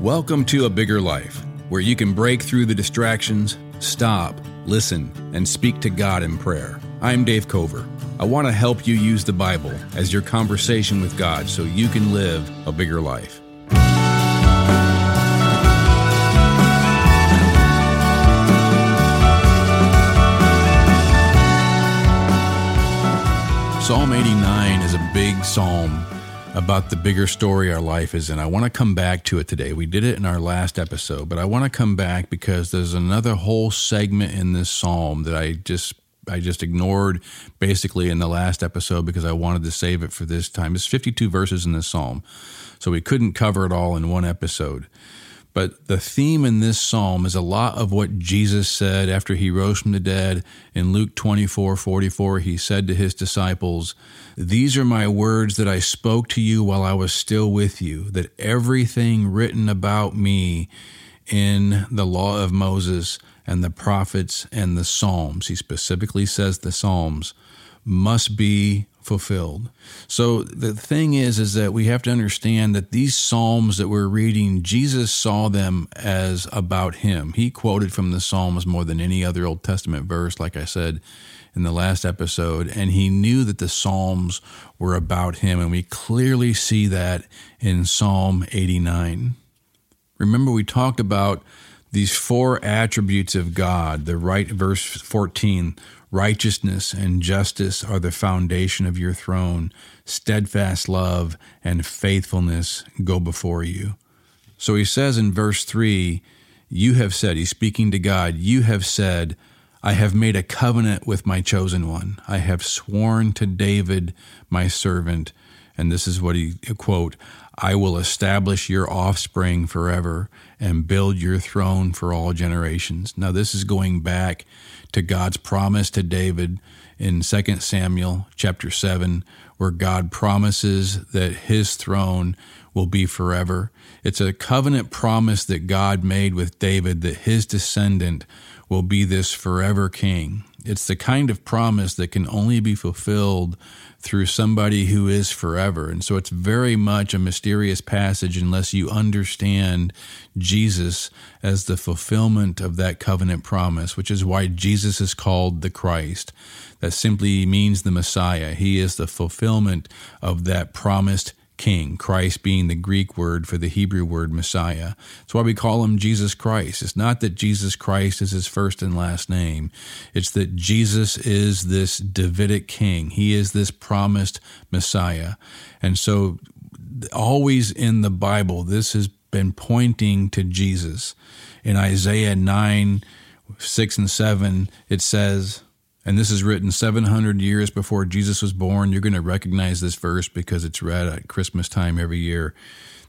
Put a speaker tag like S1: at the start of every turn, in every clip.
S1: Welcome to A Bigger Life, where you can break through the distractions, stop, listen, and speak to God in prayer. I'm Dave Cover. I want to help you use the Bible as your conversation with God so you can live a bigger life. Psalm 89 is a big psalm about the bigger story our life is in. I want to come back to it today. We did it in our last episode, but I want to come back because there's another whole segment in this psalm that I just I just ignored basically in the last episode because I wanted to save it for this time. It's 52 verses in this psalm. So we couldn't cover it all in one episode. But the theme in this psalm is a lot of what Jesus said after he rose from the dead. In Luke 24 44, he said to his disciples, These are my words that I spoke to you while I was still with you, that everything written about me in the law of Moses and the prophets and the Psalms, he specifically says the Psalms, must be fulfilled. So the thing is is that we have to understand that these psalms that we're reading Jesus saw them as about him. He quoted from the psalms more than any other Old Testament verse like I said in the last episode and he knew that the psalms were about him and we clearly see that in Psalm 89. Remember we talked about these four attributes of God, the right verse 14 Righteousness and justice are the foundation of your throne. Steadfast love and faithfulness go before you. So he says in verse 3, You have said, he's speaking to God, you have said, I have made a covenant with my chosen one. I have sworn to David, my servant. And this is what he quote, I will establish your offspring forever and build your throne for all generations. Now, this is going back to God's promise to David in 2 Samuel chapter 7, where God promises that his throne will be forever. It's a covenant promise that God made with David that his descendant will be this forever king. It's the kind of promise that can only be fulfilled through somebody who is forever. And so it's very much a mysterious passage unless you understand Jesus as the fulfillment of that covenant promise, which is why Jesus is called the Christ. That simply means the Messiah. He is the fulfillment of that promised king, Christ being the Greek word for the Hebrew word Messiah. That's why we call him Jesus Christ. It's not that Jesus Christ is his first and last name, it's that Jesus is this Davidic king. He is this promised Messiah. And so, always in the Bible, this has been pointing to Jesus. In Isaiah 9, 6 and 7, it says, and this is written 700 years before Jesus was born. You're going to recognize this verse because it's read at Christmas time every year.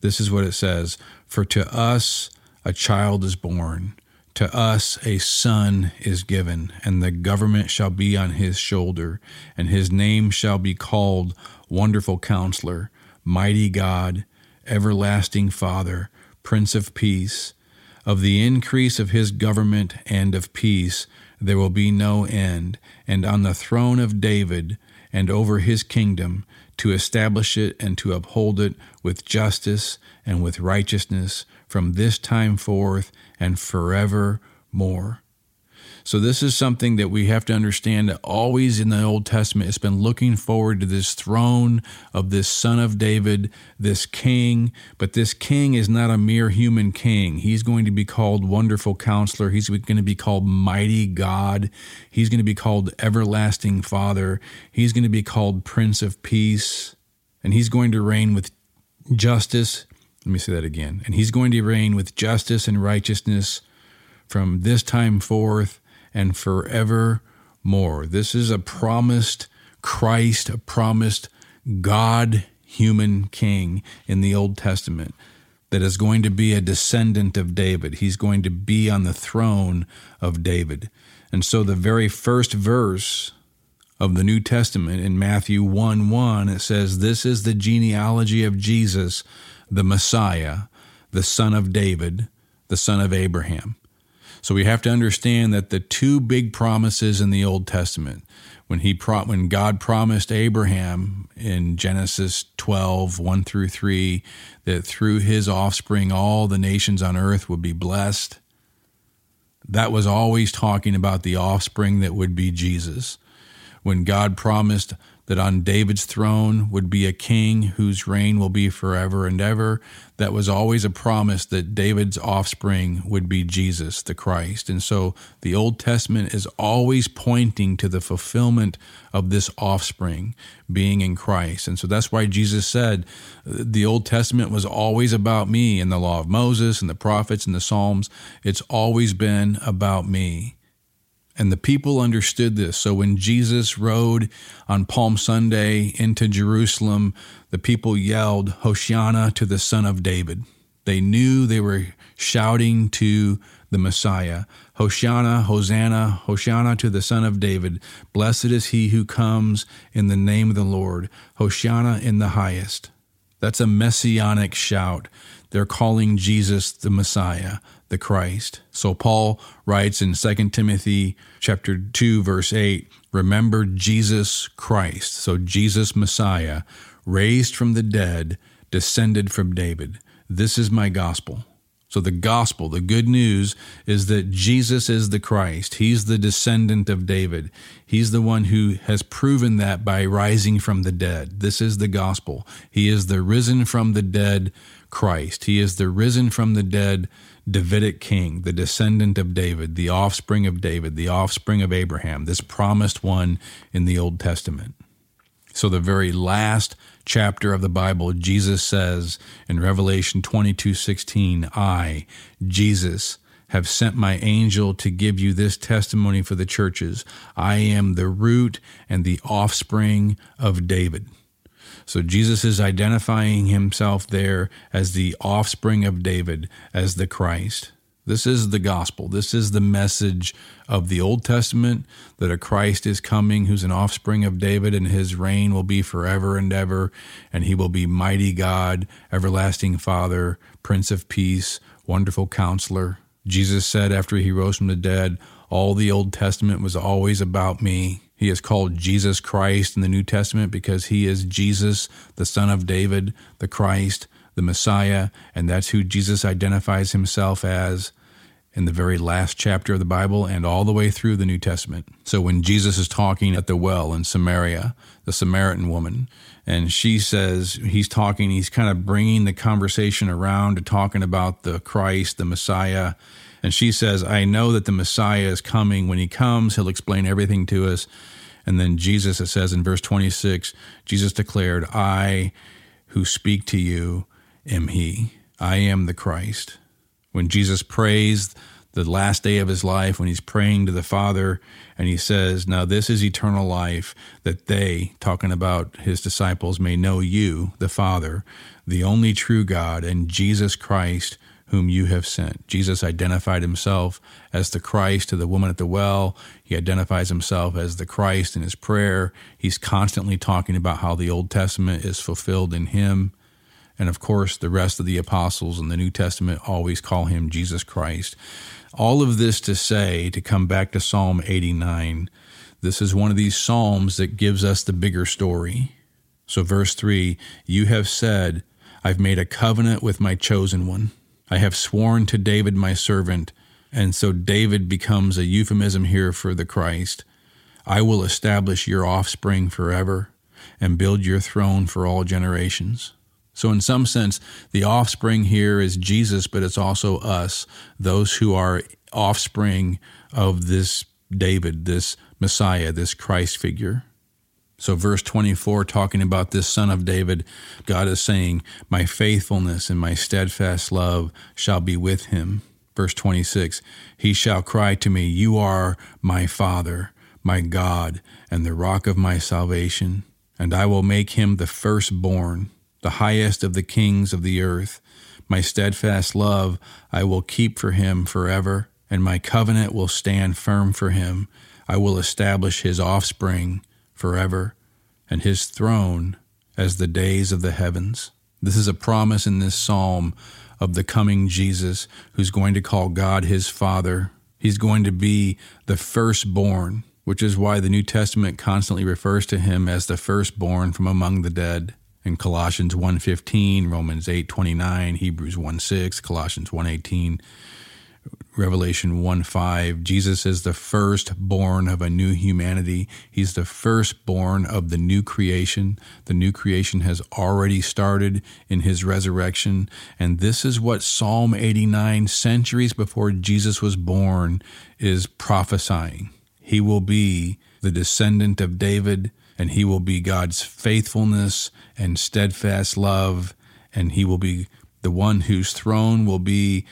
S1: This is what it says For to us a child is born, to us a son is given, and the government shall be on his shoulder, and his name shall be called Wonderful Counselor, Mighty God, Everlasting Father, Prince of Peace. Of the increase of his government and of peace, there will be no end, and on the throne of David and over his kingdom, to establish it and to uphold it with justice and with righteousness from this time forth and forevermore. So, this is something that we have to understand that always in the Old Testament, it's been looking forward to this throne of this son of David, this king. But this king is not a mere human king. He's going to be called Wonderful Counselor. He's going to be called Mighty God. He's going to be called Everlasting Father. He's going to be called Prince of Peace. And he's going to reign with justice. Let me say that again. And he's going to reign with justice and righteousness from this time forth and forevermore. This is a promised Christ, a promised God human king in the Old Testament that is going to be a descendant of David. He's going to be on the throne of David. And so the very first verse of the New Testament in Matthew 1 1, it says, This is the genealogy of Jesus, the Messiah, the son of David, the son of Abraham. So we have to understand that the two big promises in the Old Testament, when he pro- when God promised Abraham in Genesis 12, 1 through 3, that through his offspring all the nations on earth would be blessed, that was always talking about the offspring that would be Jesus. When God promised that on David's throne would be a king whose reign will be forever and ever. That was always a promise that David's offspring would be Jesus, the Christ. And so the Old Testament is always pointing to the fulfillment of this offspring being in Christ. And so that's why Jesus said the Old Testament was always about me in the law of Moses and the prophets and the Psalms. It's always been about me. And the people understood this. So when Jesus rode on Palm Sunday into Jerusalem, the people yelled, Hosanna to the Son of David. They knew they were shouting to the Messiah. Hosanna, Hosanna, Hosanna to the Son of David. Blessed is he who comes in the name of the Lord. Hosanna in the highest. That's a messianic shout. They're calling Jesus the Messiah, the Christ. So Paul writes in 2 Timothy chapter 2 verse 8, remember Jesus Christ. So Jesus Messiah, raised from the dead, descended from David. This is my gospel. So, the gospel, the good news is that Jesus is the Christ. He's the descendant of David. He's the one who has proven that by rising from the dead. This is the gospel. He is the risen from the dead Christ. He is the risen from the dead Davidic king, the descendant of David, the offspring of David, the offspring of Abraham, this promised one in the Old Testament. So, the very last chapter of the Bible, Jesus says in Revelation 22 16, I, Jesus, have sent my angel to give you this testimony for the churches. I am the root and the offspring of David. So Jesus is identifying himself there as the offspring of David, as the Christ. This is the gospel. This is the message of the Old Testament that a Christ is coming who's an offspring of David, and his reign will be forever and ever, and he will be mighty God, everlasting Father, Prince of Peace, wonderful counselor. Jesus said after he rose from the dead, All the Old Testament was always about me. He is called Jesus Christ in the New Testament because he is Jesus, the Son of David, the Christ, the Messiah, and that's who Jesus identifies himself as in the very last chapter of the Bible and all the way through the New Testament. So when Jesus is talking at the well in Samaria, the Samaritan woman, and she says he's talking, he's kind of bringing the conversation around to talking about the Christ, the Messiah. And she says, I know that the Messiah is coming. When he comes, he'll explain everything to us. And then Jesus, it says in verse 26, Jesus declared, I who speak to you am he. I am the Christ. When Jesus prays the last day of his life, when he's praying to the Father, and he says, Now this is eternal life, that they, talking about his disciples, may know you, the Father, the only true God, and Jesus Christ, whom you have sent. Jesus identified himself as the Christ to the woman at the well. He identifies himself as the Christ in his prayer. He's constantly talking about how the Old Testament is fulfilled in him. And of course, the rest of the apostles in the New Testament always call him Jesus Christ. All of this to say, to come back to Psalm 89, this is one of these Psalms that gives us the bigger story. So, verse 3 You have said, I've made a covenant with my chosen one. I have sworn to David, my servant. And so, David becomes a euphemism here for the Christ. I will establish your offspring forever and build your throne for all generations. So, in some sense, the offspring here is Jesus, but it's also us, those who are offspring of this David, this Messiah, this Christ figure. So, verse 24, talking about this son of David, God is saying, My faithfulness and my steadfast love shall be with him. Verse 26, He shall cry to me, You are my Father, my God, and the rock of my salvation, and I will make him the firstborn the highest of the kings of the earth. My steadfast love I will keep for him forever, and my covenant will stand firm for him. I will establish his offspring forever, and his throne as the days of the heavens. This is a promise in this psalm of the coming Jesus who's going to call God his Father He's going to be the firstborn, which is why the New Testament constantly refers to him as the firstborn from among the dead. In Colossians 1:15, Romans 8:29, Hebrews 1:6, Colossians 1:18, Revelation 1 5, Jesus is the firstborn of a new humanity. He's the firstborn of the new creation. The new creation has already started in his resurrection. And this is what Psalm 89, centuries before Jesus was born, is prophesying. He will be the descendant of David, and he will be God's faithfulness and steadfast love, and he will be the one whose throne will be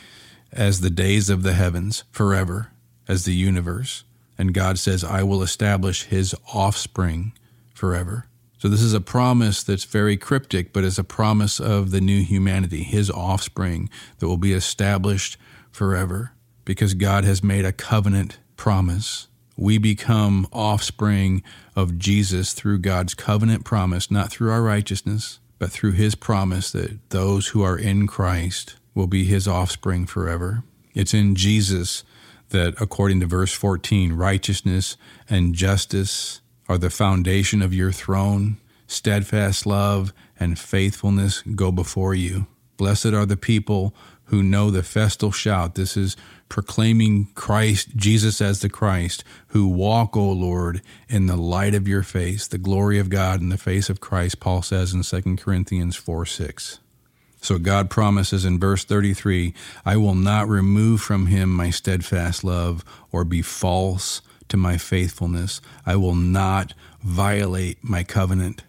S1: as the days of the heavens forever, as the universe. And God says, I will establish his offspring forever. So this is a promise that's very cryptic, but it's a promise of the new humanity, his offspring that will be established forever because God has made a covenant promise. We become offspring of Jesus through God's covenant promise, not through our righteousness, but through his promise that those who are in Christ will be his offspring forever. It's in Jesus that, according to verse 14, righteousness and justice are the foundation of your throne. Steadfast love and faithfulness go before you. Blessed are the people who know the festal shout. This is proclaiming Christ, Jesus as the Christ, who walk, O Lord, in the light of your face, the glory of God in the face of Christ, Paul says in 2 Corinthians 4 6. So God promises in verse 33 I will not remove from him my steadfast love or be false to my faithfulness. I will not violate my covenant.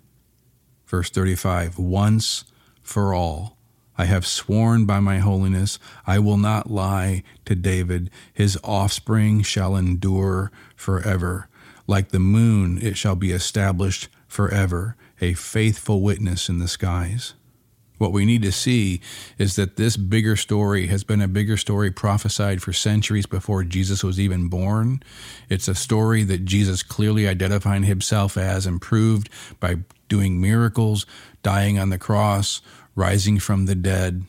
S1: Verse 35 Once for all. I have sworn by my holiness, I will not lie to David. His offspring shall endure forever. Like the moon, it shall be established forever, a faithful witness in the skies. What we need to see is that this bigger story has been a bigger story prophesied for centuries before Jesus was even born. It's a story that Jesus clearly identified himself as and proved by doing miracles, dying on the cross, rising from the dead,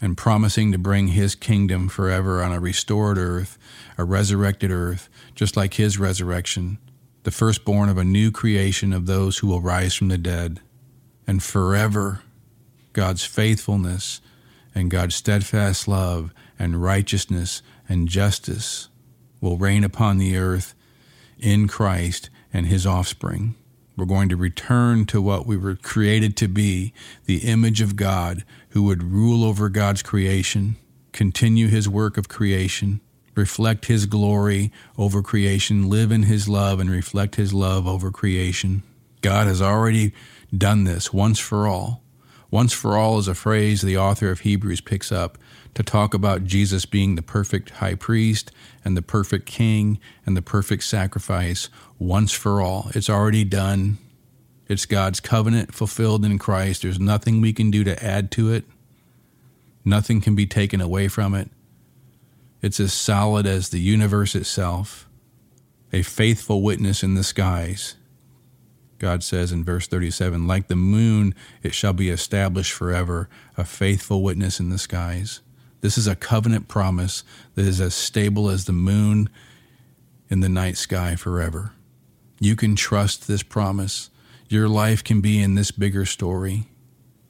S1: and promising to bring his kingdom forever on a restored earth, a resurrected earth, just like his resurrection, the firstborn of a new creation of those who will rise from the dead, and forever God's faithfulness and God's steadfast love and righteousness and justice will reign upon the earth in Christ and his offspring. We're going to return to what we were created to be the image of God who would rule over God's creation, continue his work of creation, reflect his glory over creation, live in his love, and reflect his love over creation. God has already done this once for all. Once for all is a phrase the author of Hebrews picks up to talk about Jesus being the perfect high priest and the perfect king and the perfect sacrifice once for all. It's already done. It's God's covenant fulfilled in Christ. There's nothing we can do to add to it, nothing can be taken away from it. It's as solid as the universe itself, a faithful witness in the skies God says in verse 37 Like the moon, it shall be established forever, a faithful witness in the skies. This is a covenant promise that is as stable as the moon in the night sky forever. You can trust this promise. Your life can be in this bigger story,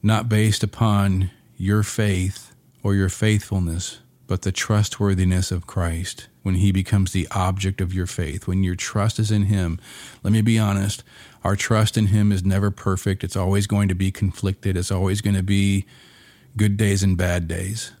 S1: not based upon your faith or your faithfulness, but the trustworthiness of Christ when he becomes the object of your faith, when your trust is in him. Let me be honest, our trust in Him is never perfect. It's always going to be conflicted. It's always going to be good days and bad days.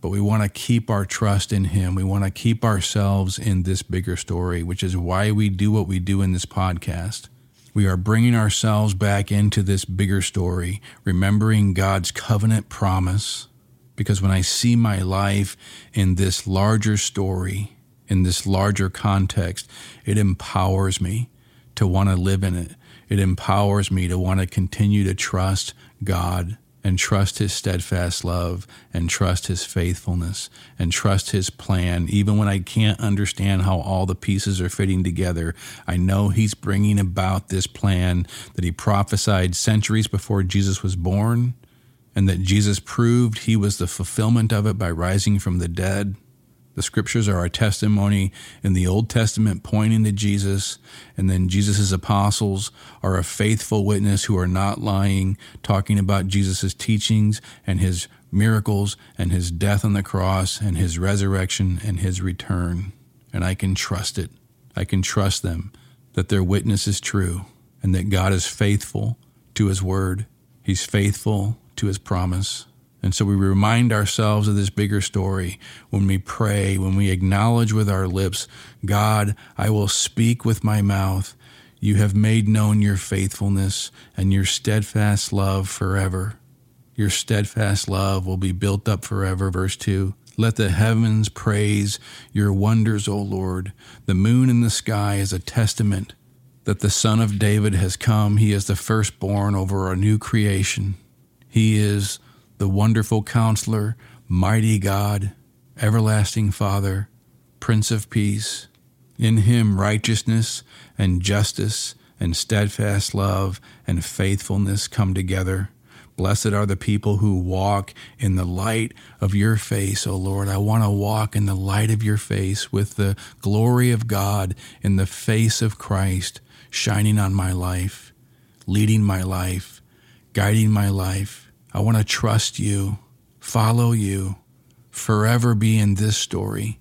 S1: But we want to keep our trust in Him. We want to keep ourselves in this bigger story, which is why we do what we do in this podcast. We are bringing ourselves back into this bigger story, remembering God's covenant promise. Because when I see my life in this larger story, in this larger context, it empowers me to want to live in it. It empowers me to want to continue to trust God and trust His steadfast love and trust His faithfulness and trust His plan. Even when I can't understand how all the pieces are fitting together, I know He's bringing about this plan that He prophesied centuries before Jesus was born and that Jesus proved He was the fulfillment of it by rising from the dead. The scriptures are our testimony in the Old Testament pointing to Jesus, and then Jesus' apostles are a faithful witness who are not lying, talking about Jesus' teachings and his miracles and his death on the cross and his resurrection and his return. And I can trust it. I can trust them that their witness is true and that God is faithful to his word. He's faithful to his promise. And so we remind ourselves of this bigger story when we pray, when we acknowledge with our lips, God, I will speak with my mouth. You have made known your faithfulness and your steadfast love forever. Your steadfast love will be built up forever. Verse 2. Let the heavens praise your wonders, O Lord. The moon in the sky is a testament that the Son of David has come. He is the firstborn over a new creation. He is the wonderful counselor, mighty God, everlasting Father, Prince of Peace. In him righteousness and justice and steadfast love and faithfulness come together. Blessed are the people who walk in the light of your face, O Lord. I want to walk in the light of your face with the glory of God in the face of Christ shining on my life, leading my life, guiding my life. I want to trust you, follow you, forever be in this story,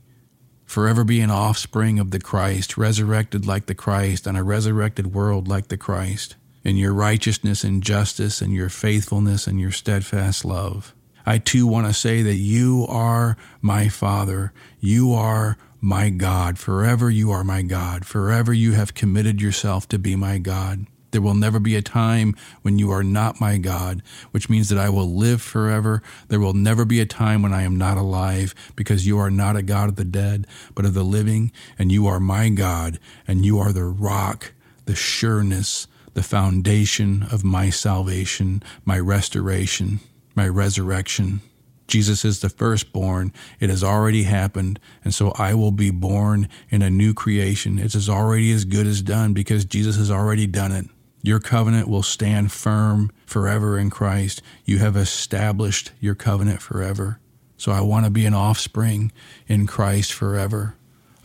S1: forever be an offspring of the Christ, resurrected like the Christ, on a resurrected world like the Christ, in your righteousness and justice and your faithfulness and your steadfast love. I too want to say that you are my Father. You are my God. Forever you are my God. Forever you have committed yourself to be my God. There will never be a time when you are not my God, which means that I will live forever. There will never be a time when I am not alive, because you are not a God of the dead, but of the living, and you are my God, and you are the rock, the sureness, the foundation of my salvation, my restoration, my resurrection. Jesus is the firstborn. It has already happened. And so I will be born in a new creation. It's as already as good as done because Jesus has already done it. Your covenant will stand firm forever in Christ. You have established your covenant forever. So I want to be an offspring in Christ forever,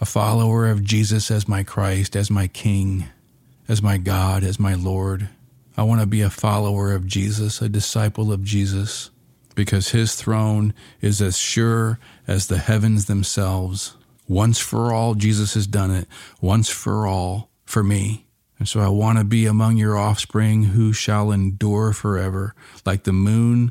S1: a follower of Jesus as my Christ, as my King, as my God, as my Lord. I want to be a follower of Jesus, a disciple of Jesus, because his throne is as sure as the heavens themselves. Once for all, Jesus has done it. Once for all, for me. And so I want to be among your offspring who shall endure forever. Like the moon,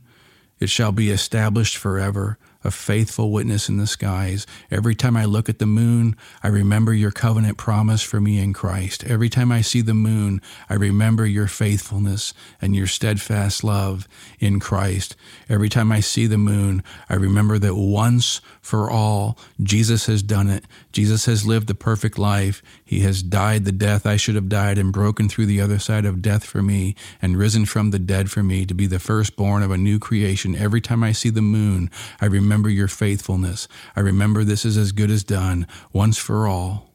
S1: it shall be established forever a faithful witness in the skies. Every time I look at the moon, I remember your covenant promise for me in Christ. Every time I see the moon, I remember your faithfulness and your steadfast love in Christ. Every time I see the moon, I remember that once for all, Jesus has done it. Jesus has lived the perfect life. He has died the death I should have died and broken through the other side of death for me and risen from the dead for me to be the firstborn of a new creation. Every time I see the moon, I remember remember your faithfulness. I remember this is as good as done, once for all.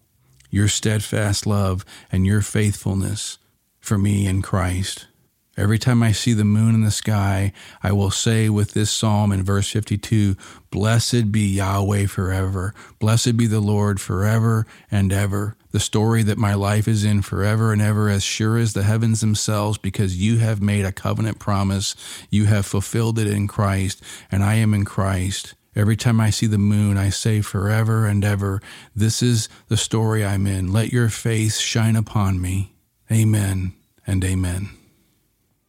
S1: Your steadfast love and your faithfulness for me in Christ. Every time I see the moon in the sky, I will say with this psalm in verse 52 Blessed be Yahweh forever. Blessed be the Lord forever and ever. The story that my life is in forever and ever, as sure as the heavens themselves, because you have made a covenant promise. You have fulfilled it in Christ, and I am in Christ. Every time I see the moon, I say forever and ever, This is the story I'm in. Let your face shine upon me. Amen and amen.